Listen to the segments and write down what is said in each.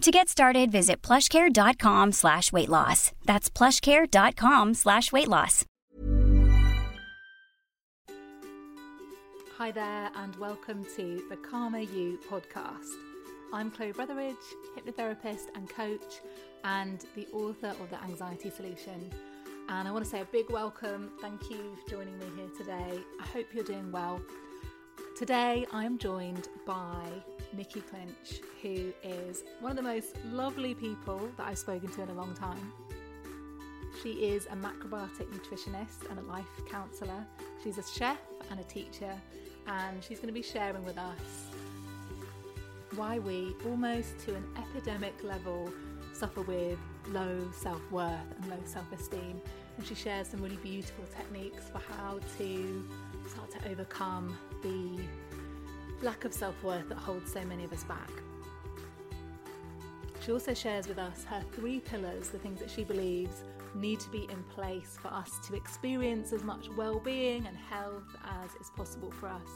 To get started, visit plushcare.com slash weight loss. That's plushcare.com slash weight loss. Hi there, and welcome to the Calmer You podcast. I'm Chloe Brotheridge, hypnotherapist and coach, and the author of The Anxiety Solution. And I want to say a big welcome. Thank you for joining me here today. I hope you're doing well. Today, I'm joined by Nicky Clinch, who is one of the most lovely people that I've spoken to in a long time. She is a macrobiotic nutritionist and a life counsellor. She's a chef and a teacher, and she's going to be sharing with us why we, almost to an epidemic level, suffer with low self worth and low self esteem and she shares some really beautiful techniques for how to start to overcome the lack of self worth that holds so many of us back. She also shares with us her three pillars, the things that she believes need to be in place for us to experience as much well being and health as is possible for us.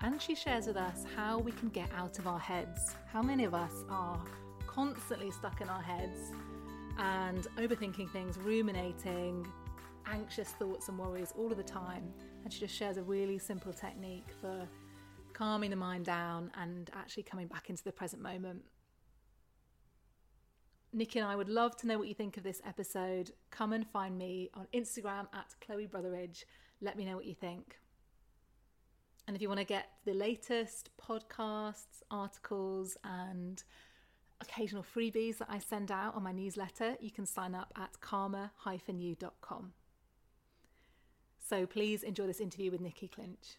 And she shares with us how we can get out of our heads. How many of us are constantly stuck in our heads and overthinking things, ruminating, anxious thoughts and worries all of the time. And she just shares a really simple technique for calming the mind down and actually coming back into the present moment. Nicky and I would love to know what you think of this episode. Come and find me on Instagram at Chloe Brotheridge. Let me know what you think. And if you want to get the latest podcasts, articles, and occasional freebies that I send out on my newsletter, you can sign up at calmer-you.com. So please enjoy this interview with Nicky Clinch.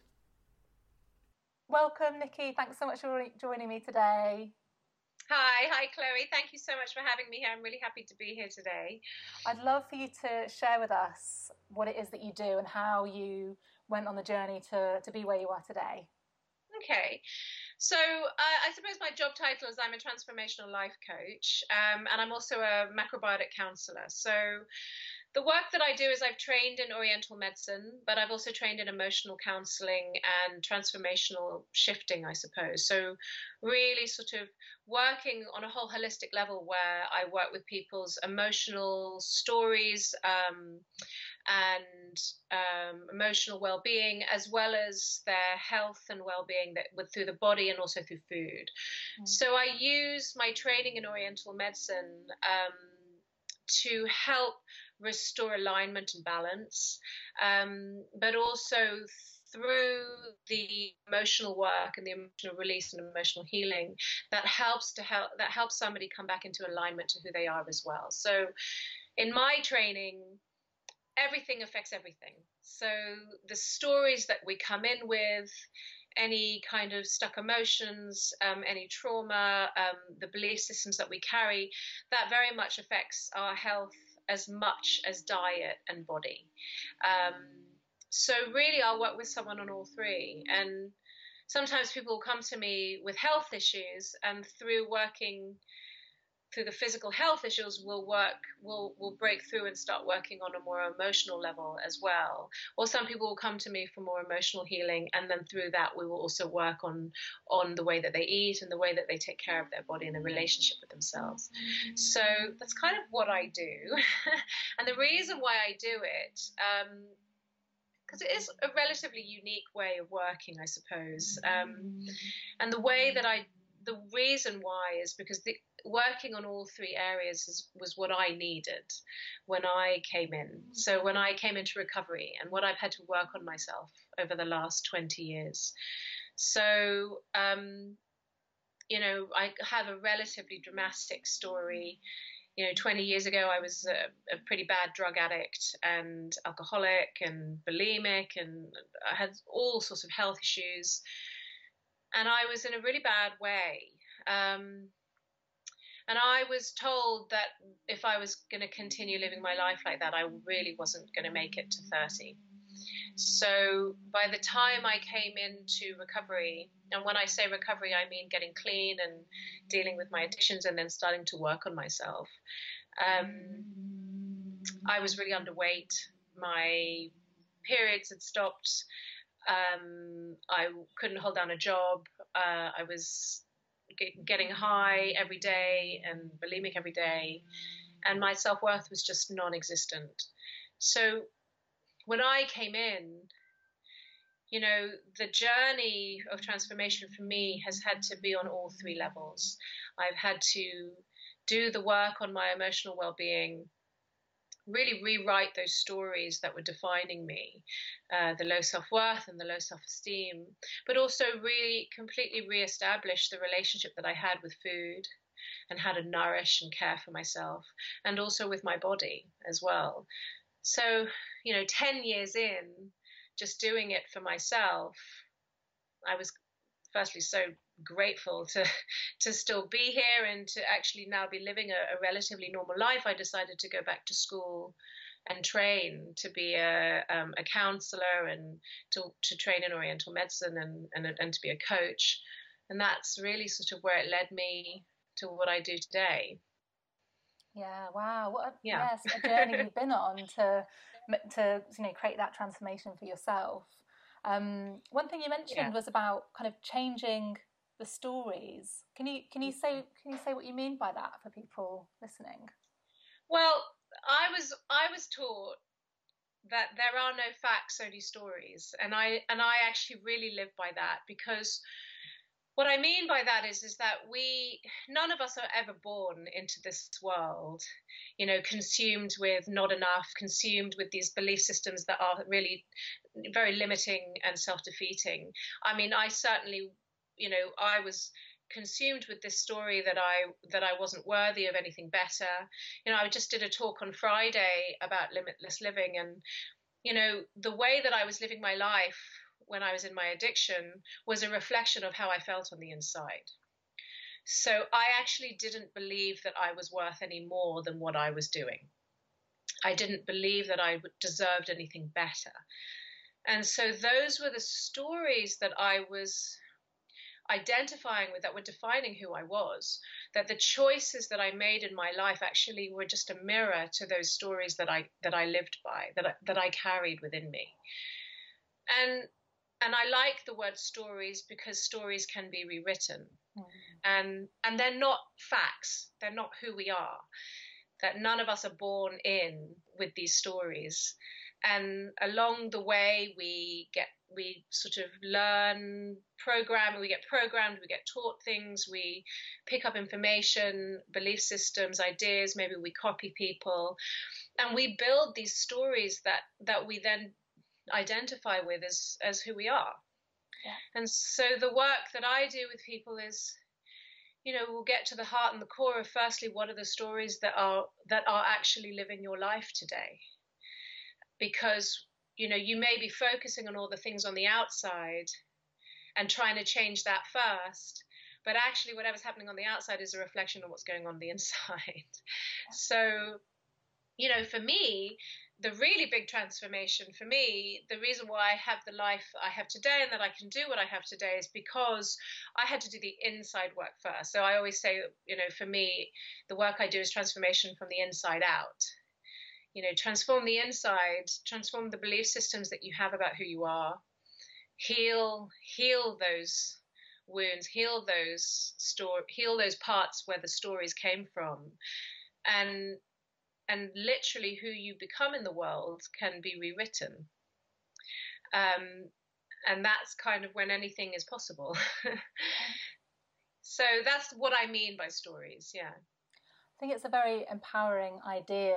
Welcome, Nicky. Thanks so much for joining me today. Hi, hi, Chloe. Thank you so much for having me here. I'm really happy to be here today. I'd love for you to share with us what it is that you do and how you went on the journey to, to be where you are today. Okay. So uh, I suppose my job title is I'm a transformational life coach, um, and I'm also a macrobiotic counselor. So the work that I do is I've trained in Oriental medicine, but I've also trained in emotional counseling and transformational shifting, I suppose. So, really, sort of working on a whole holistic level where I work with people's emotional stories um, and um, emotional well-being, as well as their health and well-being that with through the body and also through food. Mm. So, I use my training in Oriental medicine um, to help restore alignment and balance, um, but also through the emotional work and the emotional release and emotional healing that helps to help that helps somebody come back into alignment to who they are as well. So in my training everything affects everything. So the stories that we come in with any kind of stuck emotions, um, any trauma, um, the belief systems that we carry, that very much affects our health as much as diet and body. Um, so really, I'll work with someone on all three. And sometimes people will come to me with health issues, and through working through the physical health issues will work will will break through and start working on a more emotional level as well. Or some people will come to me for more emotional healing and then through that we will also work on on the way that they eat and the way that they take care of their body and the relationship with themselves. So that's kind of what i do. And the reason why i do it um, because it is a relatively unique way of working, I suppose. Um, and the way that I the reason why is because the working on all three areas is, was what I needed when I came in. So when I came into recovery and what I've had to work on myself over the last 20 years. So, um, you know, I have a relatively dramatic story. You know, 20 years ago, I was a, a pretty bad drug addict and alcoholic and bulimic, and I had all sorts of health issues. And I was in a really bad way. Um, and I was told that if I was going to continue living my life like that, I really wasn't going to make it to 30. So by the time I came into recovery, and when I say recovery, I mean getting clean and dealing with my addictions and then starting to work on myself, um, I was really underweight. My periods had stopped. Um, I couldn't hold down a job. Uh, I was getting high every day and bulimic every day, and my self worth was just non existent. So when I came in, you know, the journey of transformation for me has had to be on all three levels. I've had to do the work on my emotional well being, really rewrite those stories that were defining me uh, the low self worth and the low self esteem, but also really completely re establish the relationship that I had with food and how to nourish and care for myself, and also with my body as well. So, you know, 10 years in, just doing it for myself, I was firstly so grateful to to still be here and to actually now be living a, a, relatively normal life. I decided to go back to school and train to be a, um, a counselor and to, to train in Oriental medicine and, and, and to be a coach. And that's really sort of where it led me to what I do today. Yeah, wow. What a, yeah. yes, a journey you've been on to to you know create that transformation for yourself. Um, one thing you mentioned yeah. was about kind of changing the stories. Can you can you mm. say can you say what you mean by that for people listening? Well, I was I was taught that there are no facts, only stories, and I and I actually really live by that because what I mean by that is is that we none of us are ever born into this world, you know, consumed with not enough, consumed with these belief systems that are really very limiting and self-defeating. I mean, I certainly you know, I was consumed with this story that I that I wasn't worthy of anything better. You know, I just did a talk on Friday about limitless living and you know, the way that I was living my life when I was in my addiction was a reflection of how I felt on the inside. So I actually didn't believe that I was worth any more than what I was doing. I didn't believe that I deserved anything better. And so those were the stories that I was identifying with that were defining who I was. That the choices that I made in my life actually were just a mirror to those stories that I that I lived by, that I, that I carried within me. And and I like the word stories because stories can be rewritten, mm. and and they're not facts. They're not who we are. That none of us are born in with these stories, and along the way we get we sort of learn program we get programmed we get taught things we pick up information belief systems ideas maybe we copy people. And we build these stories that that we then identify with as as who we are. Yeah. and so the work that i do with people is you know we'll get to the heart and the core of firstly what are the stories that are that are actually living your life today? Because you know you may be focusing on all the things on the outside and trying to change that first but actually whatever's happening on the outside is a reflection of what's going on the inside. So you know for me the really big transformation for me the reason why i have the life i have today and that i can do what i have today is because i had to do the inside work first. So i always say you know for me the work i do is transformation from the inside out you know transform the inside transform the belief systems that you have about who you are heal heal those wounds heal those store heal those parts where the stories came from and and literally who you become in the world can be rewritten um, and that's kind of when anything is possible So that's what I mean by stories. Yeah. I think it's a very empowering idea,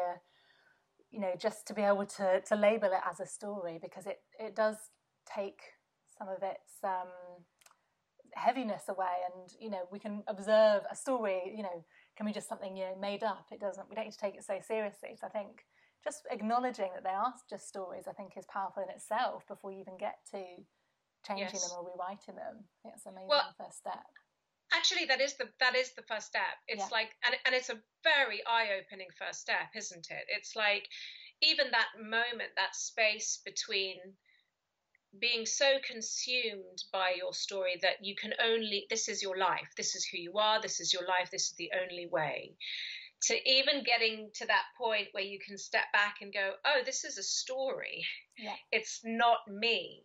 you know, just to be able to, to label it as a story because it, it does take some of its um, heaviness away and, you know, we can observe a story, you know, can be just something you know, made up. It doesn't, we don't need to take it so seriously. So I think just acknowledging that they are just stories, I think is powerful in itself before you even get to changing yes. them or rewriting them. I think it's an amazing well, first step actually that is the that is the first step. It's yeah. like and, and it's a very eye-opening first step isn't it? It's like even that moment that space between being so consumed by your story that you can only this is your life. This is who you are. This is your life. This is the only way. To even getting to that point where you can step back and go oh this is a story. Yeah. it's not me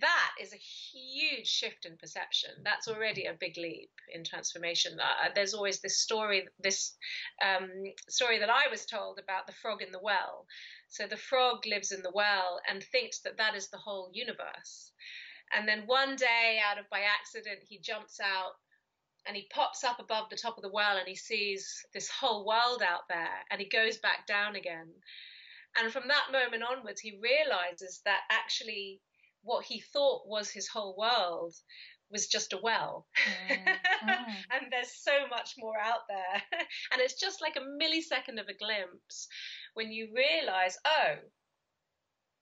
that is a huge shift in perception. That's already a big leap in transformation. Uh, there's always this story, this um, story that I was told about the frog in the well. So the frog lives in the well and thinks that that is the whole universe. And then one day, out of by accident, he jumps out and he pops up above the top of the well and he sees this whole world out there and he goes back down again. And from that moment onwards, he realizes that actually what he thought was his whole world was just a well. Mm, mm. and there's so much more out there. and it's just like a millisecond of a glimpse when you realize, oh,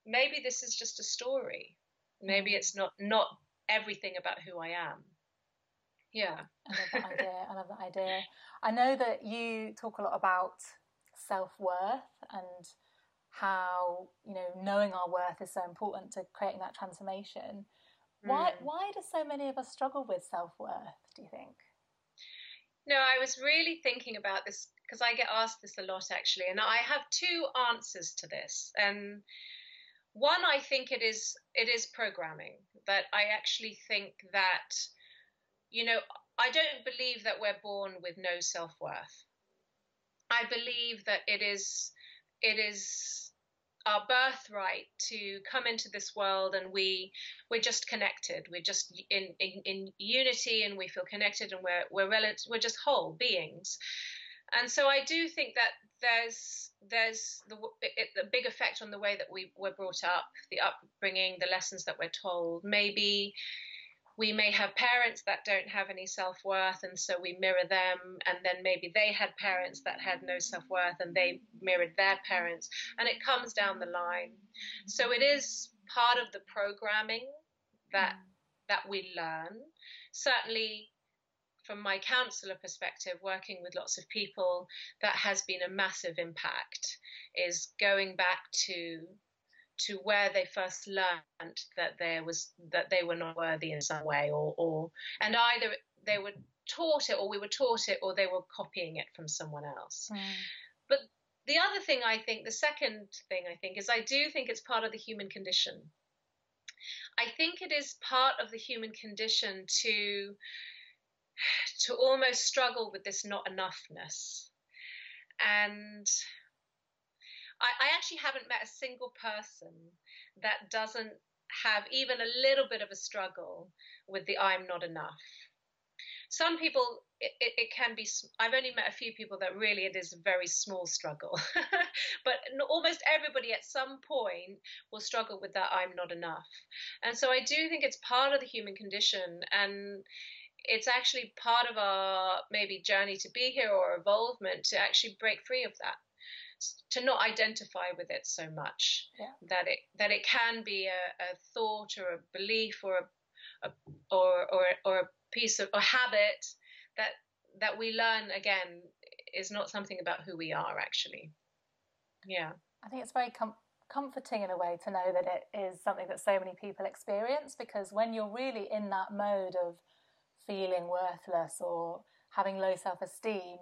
maybe this is just a story. Maybe mm. it's not not everything about who I am. Yeah. I love that idea. I love that idea. I know that you talk a lot about self worth and how you know knowing our worth is so important to creating that transformation. Why mm. why do so many of us struggle with self worth? Do you think? No, I was really thinking about this because I get asked this a lot actually, and I have two answers to this. And one, I think it is it is programming that I actually think that you know I don't believe that we're born with no self worth. I believe that it is it is our birthright to come into this world and we we're just connected. We're just in, in, in unity and we feel connected and we're we're relative, we're just whole beings. And so I do think that there's there's the, it, the big effect on the way that we were brought up the upbringing the lessons that we're told. Maybe we may have parents that don't have any self worth, and so we mirror them. And then maybe they had parents that had no self worth, and they mirrored their parents. And it comes down the line. So it is part of the programming that that we learn. Certainly, from my counselor perspective, working with lots of people, that has been a massive impact. Is going back to to where they first learned that there was that they were not worthy in some way or or and either they were taught it or we were taught it or they were copying it from someone else. Mm. but the other thing i think the second thing i think is i do think it's part of the human condition. I think it is part of the human condition to to almost struggle with this not enoughness. And I, I actually haven't met a single person that doesn't have even a little bit of a struggle with the I'm not enough. Some people, it, it, can be, I've only met a few people that really it is a very small struggle. but almost everybody at some point will struggle with that I'm not enough. And so I do think it's part of the human condition. And it's actually part of our maybe journey to be here or evolvement to actually break free of that to not identify with it so much yeah. that it that it can be a, a thought or a belief or a, a, or or or a piece of a habit that that we learn again is not something about who we are actually yeah i think it's very com- comforting in a way to know that it is something that so many people experience because when you're really in that mode of feeling worthless or having low self-esteem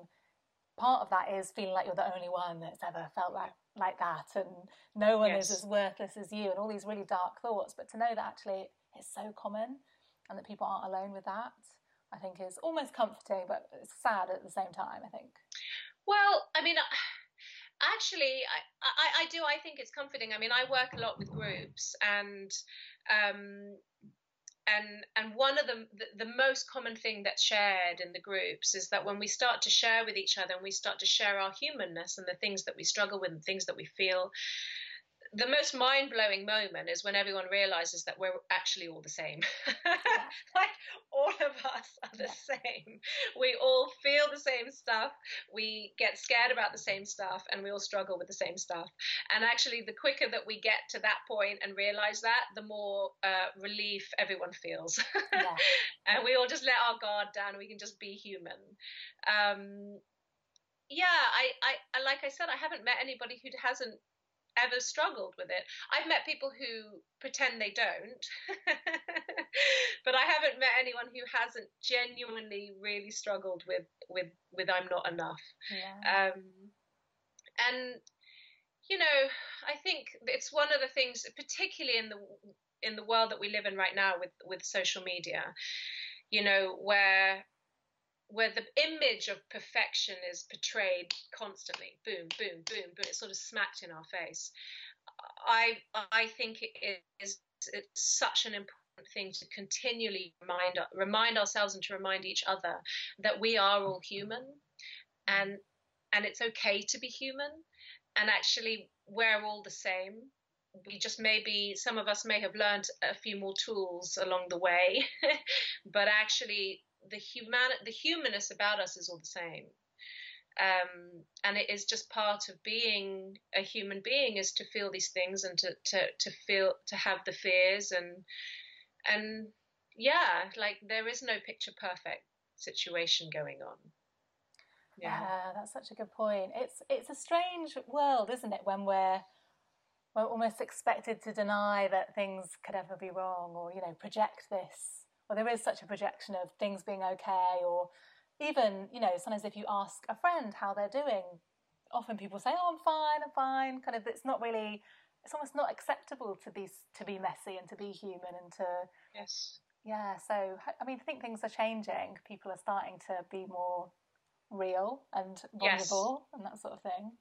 part of that is feeling like you're the only one that's ever felt like like that and no one yes. is as worthless as you and all these really dark thoughts. But to know that actually it's so common and that people aren't alone with that i think is almost comforting but it's sad at the same time i think. Well i mean actually I, I, I do i think it's comforting. I mean i work a lot with groups and um, and and one of the, the, the most common thing that's shared in the groups is that when we start to share with each other and we start to share our humanness and the things that we struggle with and things that we feel the most mind blowing moment is when everyone realizes that we're actually all the same. like all of us are the same. We all feel the same stuff. We get scared about the same stuff and we all struggle with the same stuff. And actually, the quicker that we get to that point and realize that, the more uh, relief everyone feels. Yeah. and we all just let our guard down. We can just be human. Um, yeah, I, I, like I said, I haven't met anybody who hasn't ever struggled with it. I've met people who pretend they don't, but I haven't met anyone who hasn't genuinely really struggled with with with I'm not enough. Yeah. Um, and you know, I think it's one of the things, particularly in the in the world that we live in right now with with social media, you know, where where the image of perfection is portrayed constantly. Boom boom boom boom. It's sort of smacked in our face. I i think it is it's such an important thing to continually remind remind ourselves and to remind each other that we are all human and and it's okay to be human. And actually we're all the same. We just maybe some of us may have learned a few more tools along the way but actually the human the humanness about us is all the same. Um, and it is just part of being a human being is to feel these things and to, to, to feel to have the fears and and yeah like there is no picture perfect situation going on. Yeah. yeah that's such a good point. It's it's a strange world isn't it when we're we're almost expected to deny that things could ever be wrong or you know project this or there is such a projection of things being okay or even you know sometimes if you ask a friend how they're doing often people say oh i'm fine i'm fine. Kind of it's not really it's almost not acceptable to be to be messy and to be human and to yes. Yeah so i mean i think things are changing. People are starting to be more real and vulnerable yes. and that sort of thing.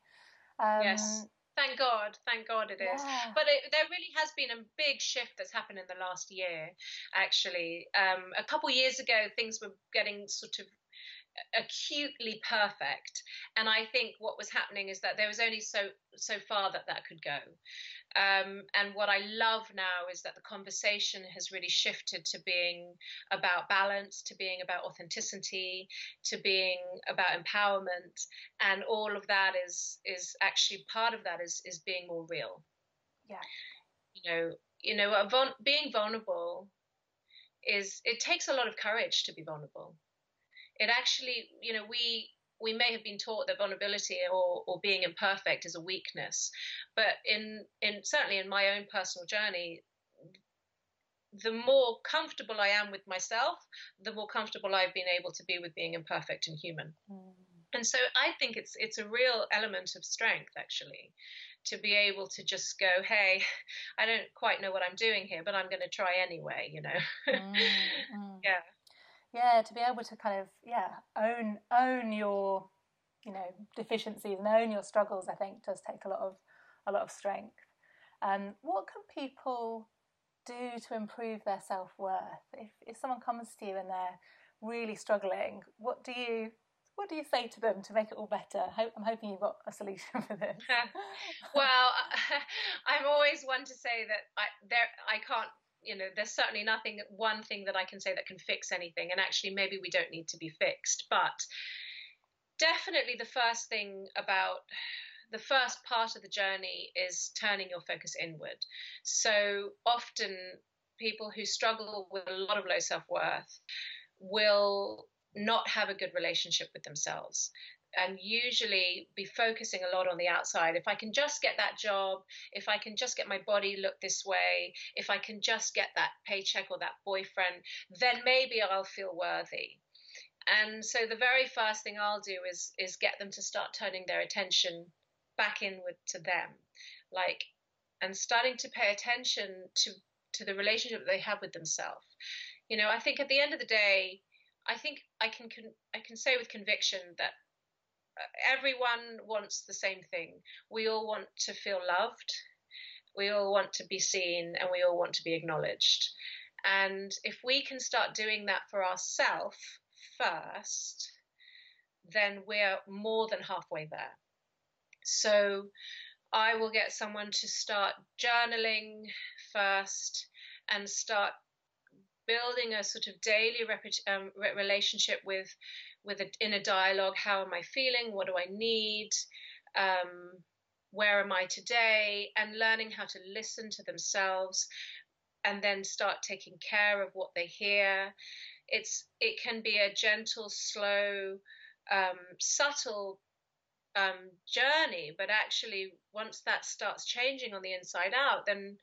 Um, yes Thank God, thank God it is. Yeah. But it, there really has been a big shift that's happened in the last year. Actually, um, a couple years ago, things were getting sort of acutely perfect and i think what was happening is that there was only so so far that that could go um, and what i love now is that the conversation has really shifted to being about balance to being about authenticity to being about empowerment. And all of that is is actually part of that is is being more real. Yeah. You know you know being vulnerable is it takes a lot of courage to be vulnerable. It actually, you know, we we may have been taught that vulnerability or, or being imperfect is a weakness, but in in certainly in my own personal journey, the more comfortable I am with myself, the more comfortable I've been able to be with being imperfect and human. Mm. And so I think it's it's a real element of strength actually to be able to just go, hey, I don't quite know what I'm doing here, but I'm going to try anyway, you know. mm, mm. Yeah yeah to be able to kind of yeah own own your you know deficiencies and own your struggles i think does take a lot of a lot of strength um, what can people do to improve their self-worth if, if someone comes to you and they're really struggling what do you what do you say to them to make it all better? I'm hoping you've got a solution for this. well, I'm always one to say that I there I can't you know there's certainly nothing one thing that i can say that can fix anything and actually maybe we don't need to be fixed but definitely the first thing about the first part of the journey is turning your focus inward. So often people who struggle with a lot of low self-worth will not have a good relationship with themselves and usually be focusing a lot on the outside. If I can just get that job, if I can just get my body look this way, if I can just get that paycheck or that boyfriend, then maybe I'll feel worthy. And so the very first thing I'll do is is get them to start turning their attention back inward to them, like and starting to pay attention to to the relationship they have with themselves. You know, I think at the end of the day, I think I can, can I can say with conviction that everyone wants the same thing. We all want to feel loved. We all want to be seen and we all want to be acknowledged. And if we can start doing that for ourselves first, then we're more than halfway there. So I will get someone to start journaling first and start building a sort of daily um, relationship with with a, in a dialogue. How am I feeling? What do I need? Um, where am I today? And learning how to listen to themselves, and then start taking care of what they hear. It's it can be a gentle, slow, um, subtle um, journey, but actually, once that starts changing on the inside out, then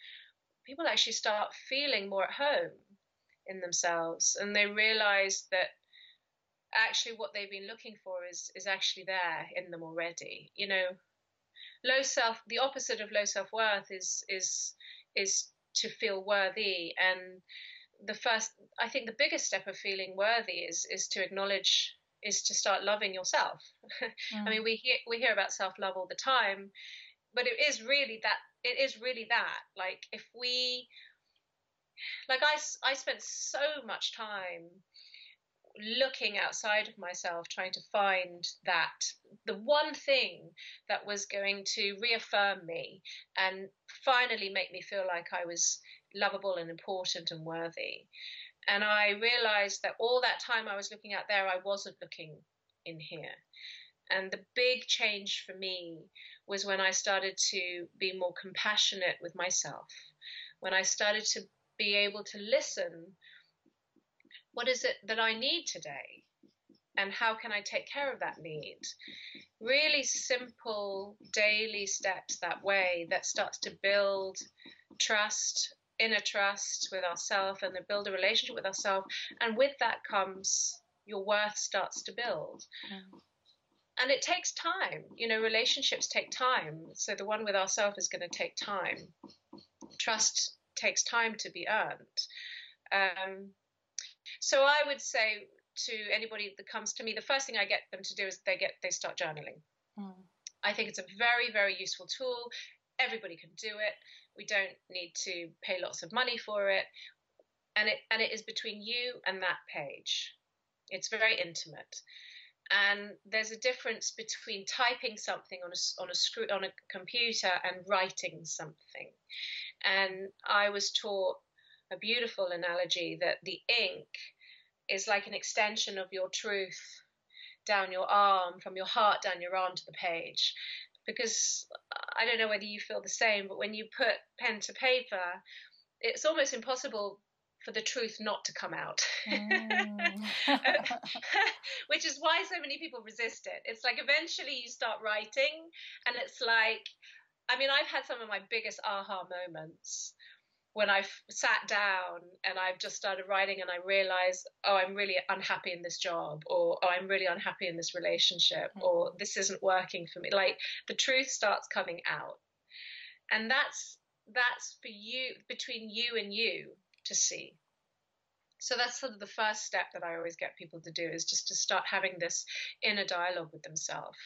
people actually start feeling more at home in themselves, and they realize that actually what they've been looking for is is actually there in them already. You know, low self, the opposite of low self worth is is is to feel worthy and the first i think the biggest step of feeling worthy is is to acknowledge is to start loving yourself. Mm. I mean, we hear we hear about self love all the time, but it is really that it is really that. Like if we, like I I spent so much time looking outside of myself trying to find that the one thing that was going to reaffirm me and finally make me feel like I was lovable and important and worthy and I realized that all that time I was looking out there, I wasn't looking in here. And the big change for me was when I started to be more compassionate with myself, when I started to be able to listen what is it that I need today? And how can I take care of that need? Really simple daily steps that way that starts to build trust inner trust with ourselves and then build a relationship with ourselves. And with that comes your worth starts to build. And it takes time. You know, relationships take time. So the one with ourselves is going to take time. Trust takes time to be earned. Um, so I would say to anybody that comes to me, the first thing I get them to do is they get they start journaling. Mm. I think it's a very very useful tool. Everybody can do it. We don't need to pay lots of money for it. And it and it is between you and that page. It's very intimate. And there's a difference between typing something on a, on a screw on a computer and writing something. And I was taught a beautiful analogy that the ink is like an extension of your truth down your arm, from your heart down your arm to the page because I don't know whether you feel the same, but when you put pen to paper, it's almost impossible for the truth not to come out. Mm. Which is why so many people resist it. It's like eventually you start writing, and it's like, I mean, I've had some of my biggest aha moments when I've sat down and I've just started writing and I realize, oh, I'm really unhappy in this job, or oh, I'm really unhappy in this relationship, mm-hmm. or this isn't working for me. Like the truth starts coming out. And that's that's for you between you and you to see. So that's sort of the first step that I always get people to do is just to start having this inner dialogue with themselves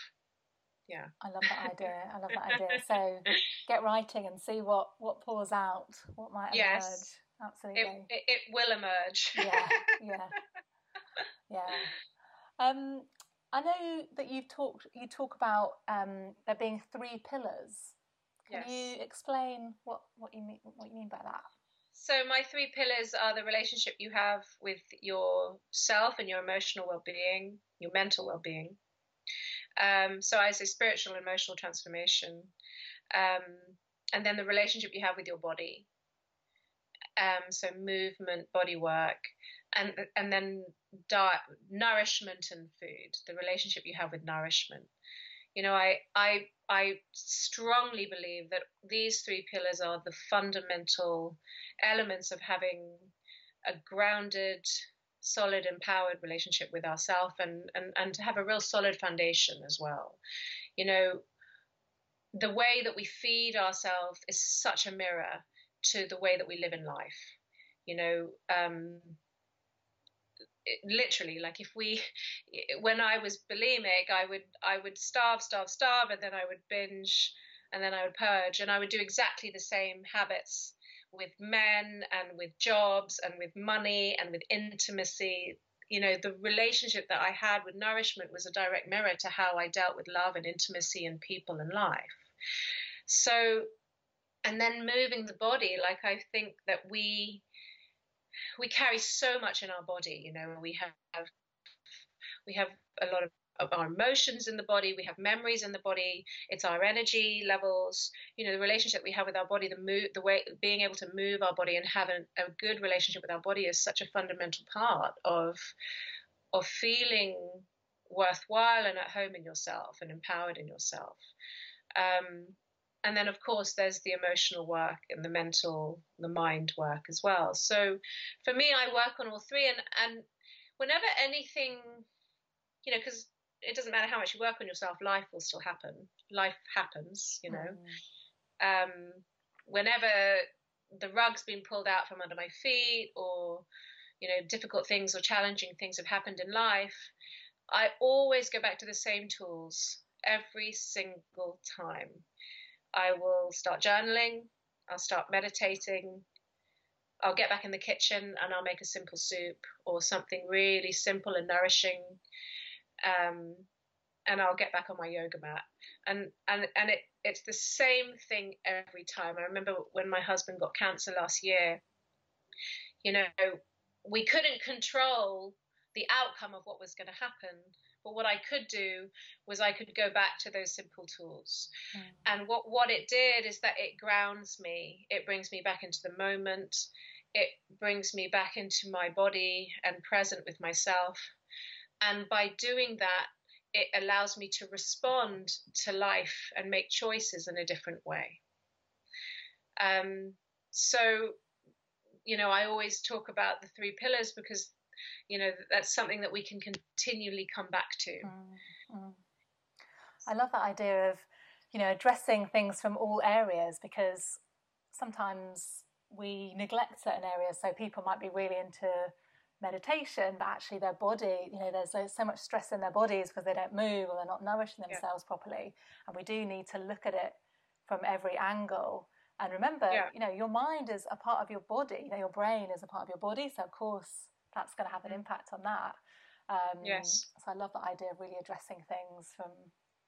yeah. I love that idea i love that idea. So get writing and see what what pours out what might yes. emerge absolutely. it, it, it will emerge. Yeah yeah. Yeah. Um i know that you've talked you talk about um there being three pillars. Can yes. you explain what what you mean what you mean by that? So my three pillars are the relationship you have with yourself and your emotional well-being your mental well-being um, so I say spiritual and emotional transformation, um, and then the relationship you have with your body. Um, so movement, body work, and and then diet, nourishment and food. The relationship you have with nourishment. You know, I I I strongly believe that these three pillars are the fundamental elements of having a grounded solid, empowered relationship with ourselves and, and, and to have a real solid foundation as well. You know, the way that we feed ourselves is such a mirror to the way that we live in life. You know, um, it, literally, like if we, when I was bulimic, I would I would starve, starve, starve, and then I would binge, and then I would purge, and I would do exactly the same habits with men and with jobs and with money and with intimacy. You know the relationship that i had with nourishment was a direct mirror to how i dealt with love and intimacy and people and life. So and then moving the body like i think that we we carry so much in our body you know we have we have a lot of of our emotions in the body. We have memories in the body. It's our energy levels. You know the relationship we have with our body the move the way being able to move our body and have a, a good relationship with our body is such a fundamental part of of feeling worthwhile and at home in yourself and empowered in yourself. Um, and then of course there's the emotional work and the mental the mind work as well. So for me i work on all three and and whenever anything you know because it doesn't matter how much you work on yourself, life will still happen. Life happens, you know. Mm. Um, whenever the rug's been pulled out from under my feet, or you know, difficult things or challenging things have happened in life, I always go back to the same tools every single time. I will start journaling. I'll start meditating. I'll get back in the kitchen and I'll make a simple soup or something really simple and nourishing um, and I'll get back on my yoga mat. And and and it it's the same thing every time. I remember when my husband got cancer last year. You know, we couldn't control the outcome of what was going to happen. But what I could do was I could go back to those simple tools. Mm. And what, what it did is that it grounds me. It brings me back into the moment. It brings me back into my body and present with myself. And by doing that, it allows me to respond to life and make choices in a different way. Um, so, you know, I always talk about the three pillars because, you know, that's something that we can continually come back to. Mm, mm. I love that idea of, you know, addressing things from all areas because sometimes we neglect certain areas. So people might be really into meditation, but actually their body, you know, there's so much stress in their bodies because they don't move or they're not nourishing themselves yeah. properly. And we do need to look at it from every angle. And remember, yeah. you know, your mind is a part of your body. You know, your brain is a part of your body. So of course, that's going to have an mm. impact on that. Um, yes. So I love the idea of really addressing things from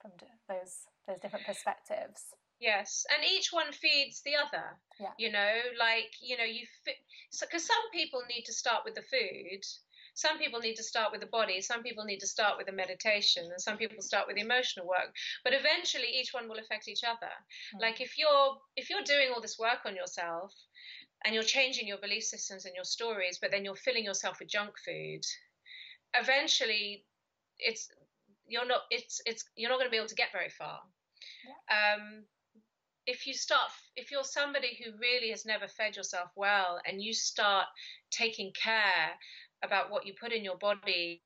from those those different perspectives. Yes, and each one feeds the other. Yeah. You know, like you know, you because so, some people need to start with the food, some people need to start with the body, some people need to start with the meditation, and some people start with the emotional work. But eventually, each one will affect each other. Mm. Like if you're if you're doing all this work on yourself, and you're changing your belief systems and your stories, but then you're filling yourself with junk food, eventually, it's you're not it's it's you're not going to be able to get very far. Yeah. Um, if you start if you're somebody who really has never fed yourself well and you start taking care about what you put in your body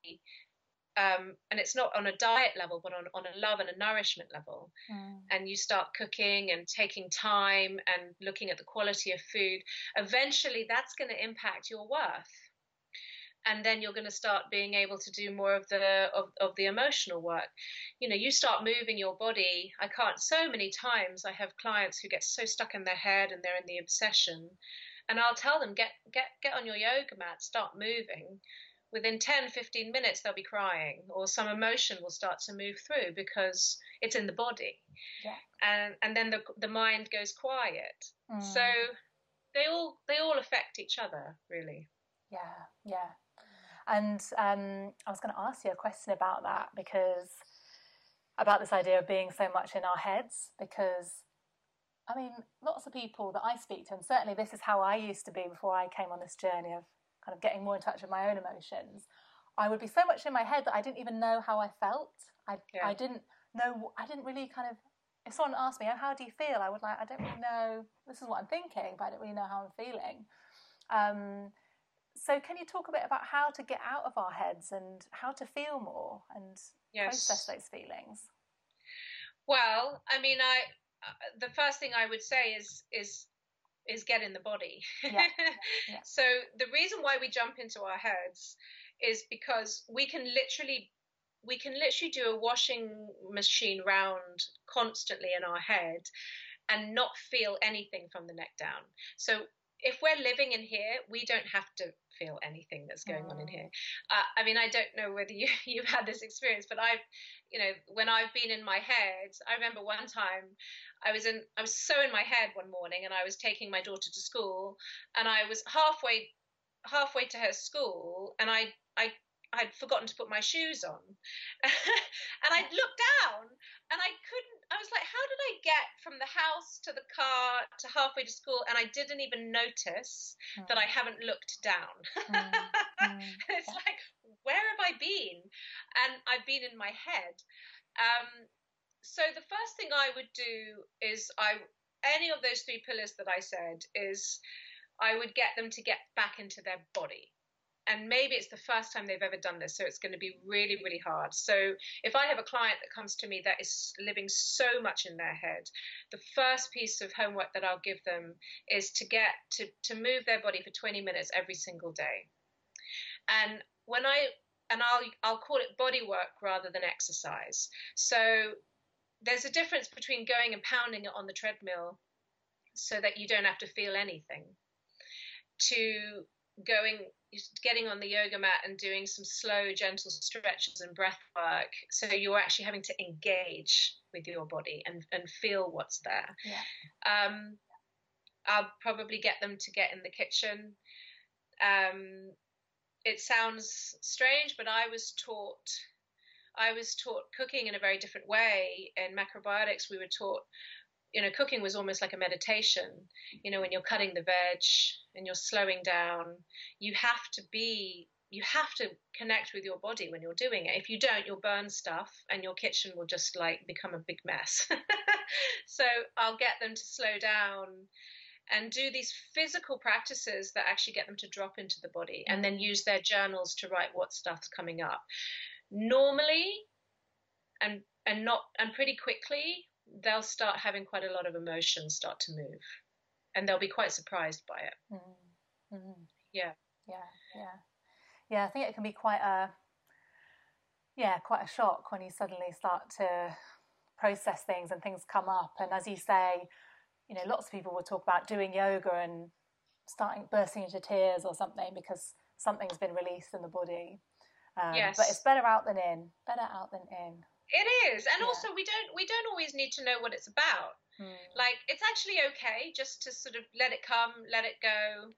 um, and it's not on a diet level but on, on a love and a nourishment level mm. and you start cooking and taking time and looking at the quality of food eventually that's going to impact your worth and then you're going to start being able to do more of the of, of the emotional work. You know you start moving your body. I can't so many times i have clients who get so stuck in their head and they're in the obsession and i'll tell them get get get on your yoga mat start moving. Within 10 15 minutes they'll be crying or some emotion will start to move through because it's in the body. Yeah. and and then the the mind goes quiet. Mm. so they all they all affect each other really. Yeah yeah and um, I was going to ask you a question about that because about this idea of being so much in our heads. Because I mean, lots of people that I speak to, and certainly this is how I used to be before I came on this journey of kind of getting more in touch with my own emotions. I would be so much in my head that I didn't even know how I felt. I yeah. I didn't know. I didn't really kind of. If someone asked me, "Oh, how do you feel?" I would like, I don't really know. This is what I'm thinking, but I don't really know how I'm feeling. Um, so, can you talk a bit about how to get out of our heads and how to feel more and yes. process those feelings? Well, I mean, I uh, the first thing I would say is is is get in the body. Yeah. Yeah. so the reason why we jump into our heads is because we can literally we can literally do a washing machine round constantly in our head and not feel anything from the neck down. So if we're living in here, we don't have to feel anything that's going on in Mm. here. Uh, I mean, I don't know whether you you've had this experience, but I've, you know, when I've been in my head, I remember one time I was in, I was so in my head one morning, and I was taking my daughter to school, and I was halfway, halfway to her school, and I, I. I'd forgotten to put my shoes on. and I'd looked down and I couldn't, I was like, how did I get from the house to the car to halfway to school? And I didn't even notice that I haven't looked down. Mm, mm, it's like, where have I been? And I've been in my head. Um, so the first thing I would do is I any of those three pillars that I said is I would get them to get back into their body. And maybe it's the first time they've ever done this, so it's going to be really, really hard. So, if I have a client that comes to me that is living so much in their head, the first piece of homework that I'll give them is to get to, to move their body for 20 minutes every single day. And when I and I'll I'll call it body work rather than exercise. So there's a difference between going and pounding it on the treadmill so that you don't have to feel anything to going getting on the yoga mat and doing some slow gentle stretches and breath work. So you're actually having to engage with your body and, and feel what's there. Yeah. um, i'll probably get them to get in the kitchen. Um, it sounds strange but i was taught i was taught cooking in a very different way. In macrobiotics we were taught you know, cooking was almost like a meditation. You know, when you're cutting the veg and you're slowing down, you have to be, you have to connect with your body when you're doing it. If you don't, you'll burn stuff and your kitchen will just like become a big mess. so I'll get them to slow down and do these physical practices that actually get them to drop into the body and then use their journals to write what stuff's coming up. Normally, and and not and pretty quickly they'll start having quite a lot of emotions start to move and they'll be quite surprised by it Mm, mm. yeah Yeah, yeah, yeah. I think it can be quite a yeah, quite a shock when you suddenly start to process things and things come up. And as you say, you know, lots of people will talk about doing yoga and starting bursting into tears or something because something's been released in the body. Um, Yes. But it's better out than in. Better out than in. It is and Yeah. also we don't we don't always need to know what it's about Mm. like it's actually okay just to sort of let it come let it go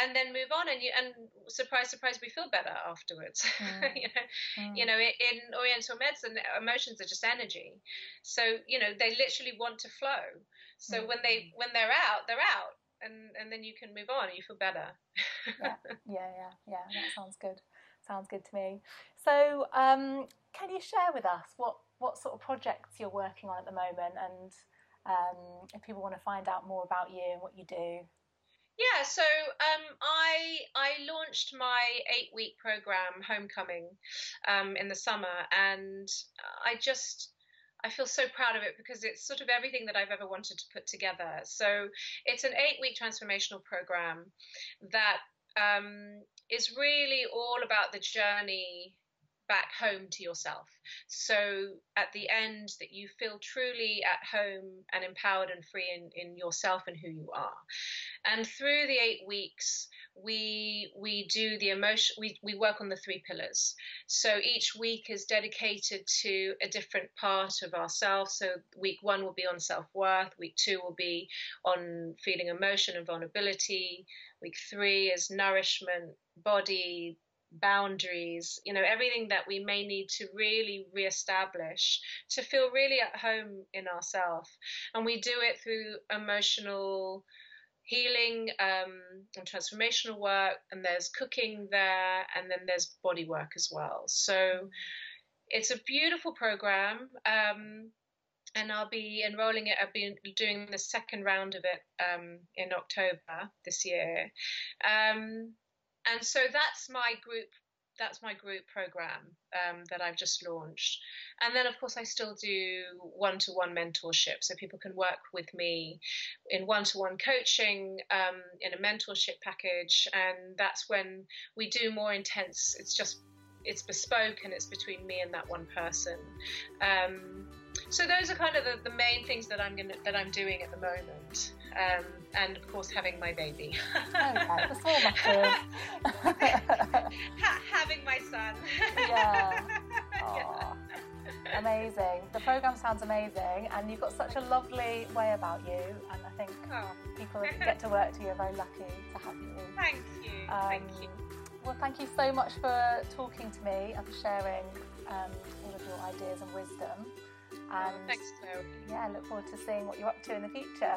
and then move on and you and surprise surprise we feel better afterwards Mm. you know Mm. you know in oriental medicine emotions are just energy so you know they literally want to flow so when they when they're out they're out and and then you can move on and you feel better yeah, yeah, yeah, yeah. That sounds good. Sounds good to me. So, um, can you share with us what what sort of projects you're working on at the moment, and um, if people want to find out more about you and what you do? Yeah, so um, I I launched my eight week program Homecoming um, in the summer, and I just I feel so proud of it because it's sort of everything that I've ever wanted to put together. So it's an eight week transformational program that um, is really all about the journey back home to yourself. So at the end, that you feel truly at home and empowered and free in, in yourself and who you are. And through the eight weeks, we we do the emotion. We we work on the three pillars. So each week is dedicated to a different part of ourselves. So week one will be on self worth. Week two will be on feeling emotion and vulnerability. Week three is nourishment, body, boundaries, you know, everything that we may need to really reestablish to feel really at home in ourselves. And we do it through emotional healing um, and transformational work, and there's cooking there, and then there's body work as well. So it's a beautiful program. Um, and I'll be enrolling it. I'll be doing the second round of it um, in October this year. Um, and so that's my group that's my group program um, that I've just launched. And then, of course, I still do one to one mentorship. So people can work with me in one to one coaching, um, in a mentorship package. And that's when we do more intense, it's just, it's bespoke and it's between me and that one person. Um, so those are kind of the, the main things that I'm gonna that I'm doing at the moment. Um, and of course having my baby. okay, the small matters. ha- having my son. yeah. Aww. Amazing. The program sounds amazing, and you've got such a lovely way about you. And I think Oh, people that get to work to you are very lucky to have you. thank you. thank you. Um, Well, thank you so much for talking to me and for sharing um, all of your ideas and wisdom. Oh, And thanks, Chloe. yeah, I look forward to seeing what you're up to in the future.